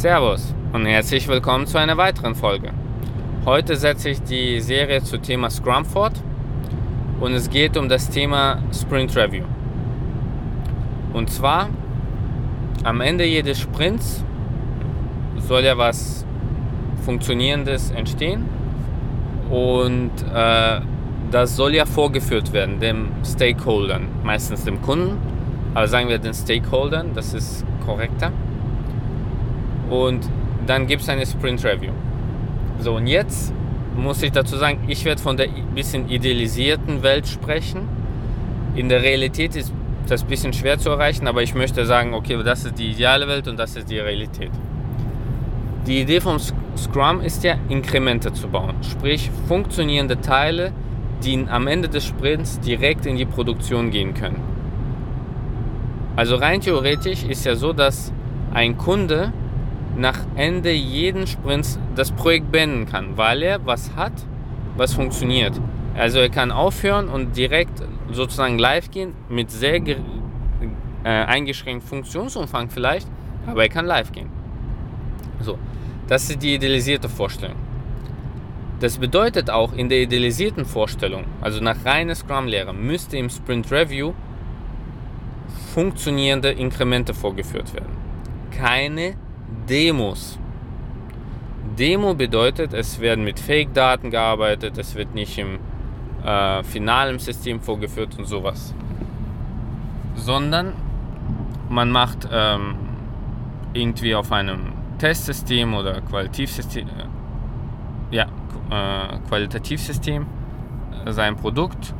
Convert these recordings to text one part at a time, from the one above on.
Servus und herzlich willkommen zu einer weiteren Folge. Heute setze ich die Serie zu Thema Scrum fort und es geht um das Thema Sprint Review. Und zwar am Ende jedes Sprints soll ja was Funktionierendes entstehen und äh, das soll ja vorgeführt werden, dem Stakeholdern, meistens dem Kunden, aber sagen wir den Stakeholdern, das ist korrekter. Und dann gibt es eine Sprint Review. So, und jetzt muss ich dazu sagen, ich werde von der bisschen idealisierten Welt sprechen. In der Realität ist das ein bisschen schwer zu erreichen, aber ich möchte sagen, okay, das ist die ideale Welt und das ist die Realität. Die Idee vom Scrum ist ja, Inkremente zu bauen, sprich funktionierende Teile, die am Ende des Sprints direkt in die Produktion gehen können. Also rein theoretisch ist ja so, dass ein Kunde nach Ende jeden Sprints das Projekt beenden kann, weil er was hat, was funktioniert. Also er kann aufhören und direkt sozusagen live gehen mit sehr äh, eingeschränktem Funktionsumfang vielleicht, aber er kann live gehen. So, das ist die idealisierte Vorstellung. Das bedeutet auch in der idealisierten Vorstellung, also nach reiner Scrum-Lehre, müsste im Sprint Review funktionierende Inkremente vorgeführt werden. Keine Demos. Demo bedeutet, es werden mit Fake-Daten gearbeitet, es wird nicht im äh, finalen System vorgeführt und sowas. Sondern man macht ähm, irgendwie auf einem Testsystem oder Qualitativsystem, äh, ja, äh, Qualitativsystem äh, sein Produkt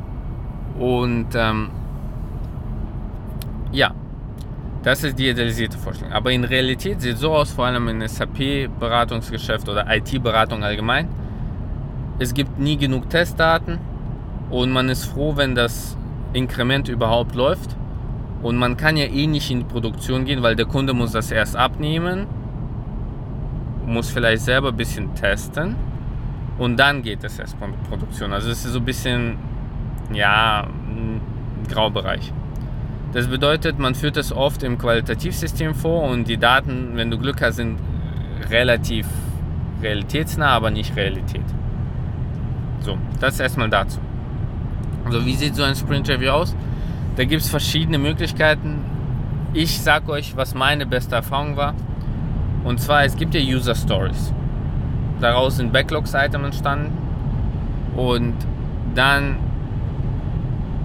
und ähm, ja, das ist die idealisierte Vorstellung. Aber in Realität sieht es so aus, vor allem in SAP-Beratungsgeschäft oder IT-Beratung allgemein. Es gibt nie genug Testdaten und man ist froh, wenn das Inkrement überhaupt läuft. Und man kann ja eh nicht in die Produktion gehen, weil der Kunde muss das erst abnehmen, muss vielleicht selber ein bisschen testen und dann geht es erst in die Produktion. Also es ist so ein bisschen, ja, ein Graubereich. Das bedeutet, man führt das oft im Qualitativsystem vor und die Daten, wenn du Glück hast, sind relativ realitätsnah, aber nicht Realität. So, das erstmal dazu. Also wie sieht so ein Sprint Review aus? Da gibt es verschiedene Möglichkeiten. Ich sage euch, was meine beste Erfahrung war. Und zwar, es gibt ja User Stories. Daraus sind Backlogs-Items entstanden. Und dann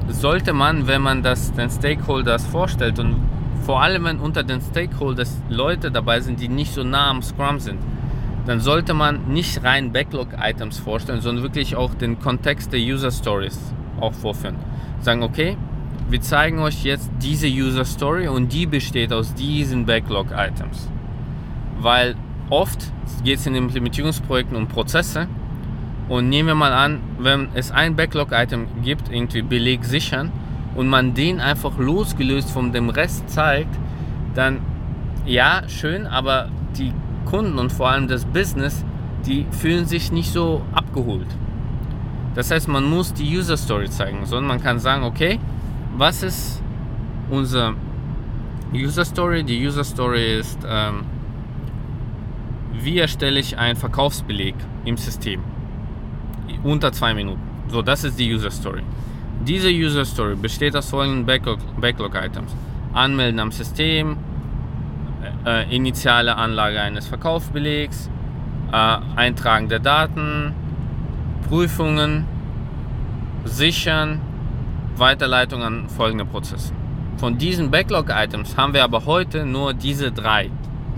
sollte man, wenn man das den Stakeholders vorstellt und vor allem wenn unter den Stakeholders Leute dabei sind, die nicht so nah am Scrum sind, dann sollte man nicht rein Backlog-Items vorstellen, sondern wirklich auch den Kontext der User Stories auch vorführen. Sagen, okay, wir zeigen euch jetzt diese User Story und die besteht aus diesen Backlog-Items. Weil oft geht es in Implementierungsprojekten um Prozesse und nehmen wir mal an, wenn es ein Backlog-Item gibt, irgendwie Beleg sichern, und man den einfach losgelöst von dem Rest zeigt, dann ja, schön, aber die Kunden und vor allem das Business, die fühlen sich nicht so abgeholt. Das heißt, man muss die User Story zeigen, sondern man kann sagen, okay, was ist unsere User Story? Die User Story ist, ähm, wie erstelle ich einen Verkaufsbeleg im System? Unter zwei Minuten. So, das ist die User Story. Diese User Story besteht aus folgenden Backlog-Items. Backlog Anmelden am System, äh, äh, initiale Anlage eines Verkaufsbelegs, äh, Eintragen der Daten, Prüfungen, Sichern, Weiterleitung an folgende Prozesse. Von diesen Backlog-Items haben wir aber heute nur diese drei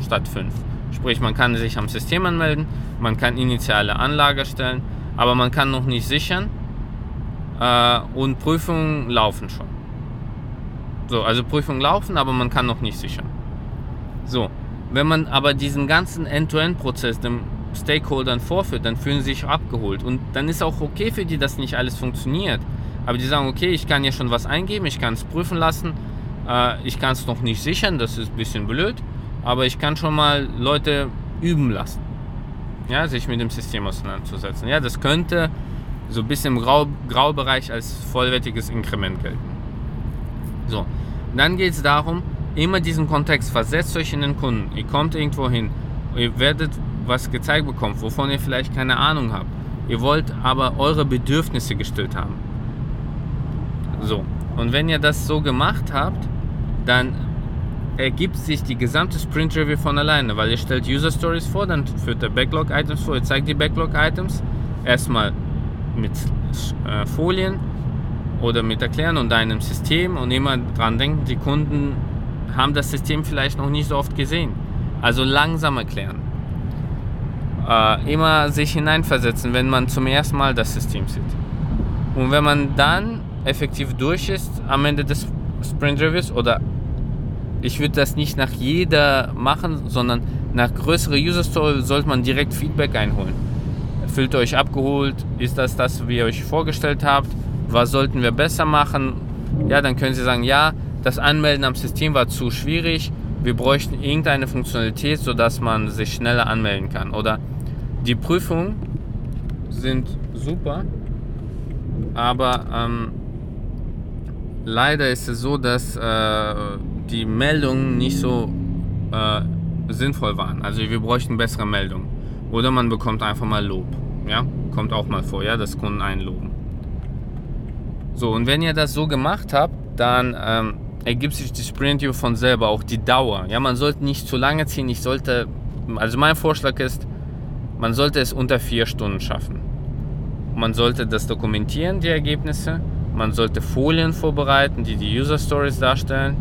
statt fünf. Sprich, man kann sich am System anmelden, man kann initiale Anlage stellen, aber man kann noch nicht sichern äh, und Prüfungen laufen schon. So, also Prüfungen laufen, aber man kann noch nicht sichern. So, wenn man aber diesen ganzen End-to-End-Prozess dem Stakeholdern vorführt, dann fühlen sie sich abgeholt und dann ist auch okay für die, dass nicht alles funktioniert. Aber die sagen, okay, ich kann ja schon was eingeben, ich kann es prüfen lassen, äh, ich kann es noch nicht sichern, das ist ein bisschen blöd, aber ich kann schon mal Leute üben lassen ja, sich mit dem System auseinanderzusetzen. Ja, das könnte so ein bisschen im Grau, Graubereich als vollwertiges Inkrement gelten. So, dann geht es darum, immer diesen Kontext, versetzt euch in den Kunden. Ihr kommt irgendwo hin, Ihr werdet was gezeigt bekommen, wovon ihr vielleicht keine Ahnung habt. Ihr wollt aber eure Bedürfnisse gestillt haben. So. Und wenn ihr das so gemacht habt, dann ergibt sich die gesamte Sprint Review von alleine, weil ihr stellt User Stories vor, dann führt der Backlog Items vor, ihr zeigt die Backlog Items erstmal mit äh, Folien oder mit Erklären und einem System und immer dran denken, die Kunden haben das System vielleicht noch nicht so oft gesehen. Also langsam erklären. Äh, immer sich hineinversetzen, wenn man zum ersten Mal das System sieht. Und wenn man dann effektiv durch ist am Ende des Sprint Reviews oder ich würde das nicht nach jeder machen, sondern nach größere User Story sollte man direkt Feedback einholen. Fühlt ihr euch abgeholt? Ist das das, wie ihr euch vorgestellt habt? Was sollten wir besser machen? Ja, dann können Sie sagen, ja, das Anmelden am System war zu schwierig. Wir bräuchten irgendeine Funktionalität, sodass man sich schneller anmelden kann. Oder die Prüfungen sind super, aber ähm, leider ist es so, dass äh, die Meldungen nicht so äh, sinnvoll waren. Also wir bräuchten bessere Meldungen. Oder man bekommt einfach mal Lob. Ja, kommt auch mal vor, ja, dass Kunden einloben. So, und wenn ihr das so gemacht habt, dann ähm, ergibt sich die Sprint View von selber, auch die Dauer. Ja, man sollte nicht zu lange ziehen. Ich sollte, also mein Vorschlag ist, man sollte es unter vier Stunden schaffen. Man sollte das dokumentieren, die Ergebnisse. Man sollte Folien vorbereiten, die die User Stories darstellen.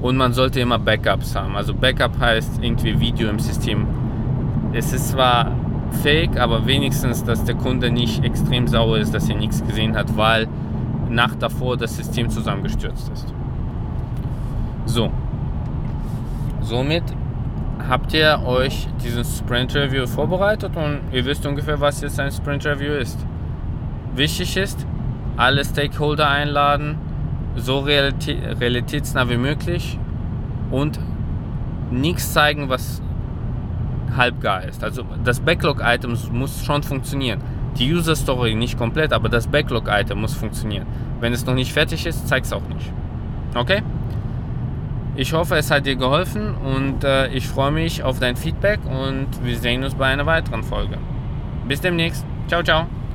Und man sollte immer Backups haben. Also Backup heißt irgendwie Video im System. Es ist zwar fake, aber wenigstens, dass der Kunde nicht extrem sauer ist, dass er nichts gesehen hat, weil Nacht davor das System zusammengestürzt ist. So. Somit habt ihr euch diesen Sprint Review vorbereitet und ihr wisst ungefähr, was jetzt ein Sprint Review ist. Wichtig ist, alle Stakeholder einladen, so realitätsnah wie möglich und nichts zeigen, was halbgar ist. Also das Backlog-Item muss schon funktionieren. Die User Story nicht komplett, aber das Backlog-Item muss funktionieren. Wenn es noch nicht fertig ist, zeig es auch nicht. Okay? Ich hoffe, es hat dir geholfen und äh, ich freue mich auf dein Feedback und wir sehen uns bei einer weiteren Folge. Bis demnächst. Ciao, ciao.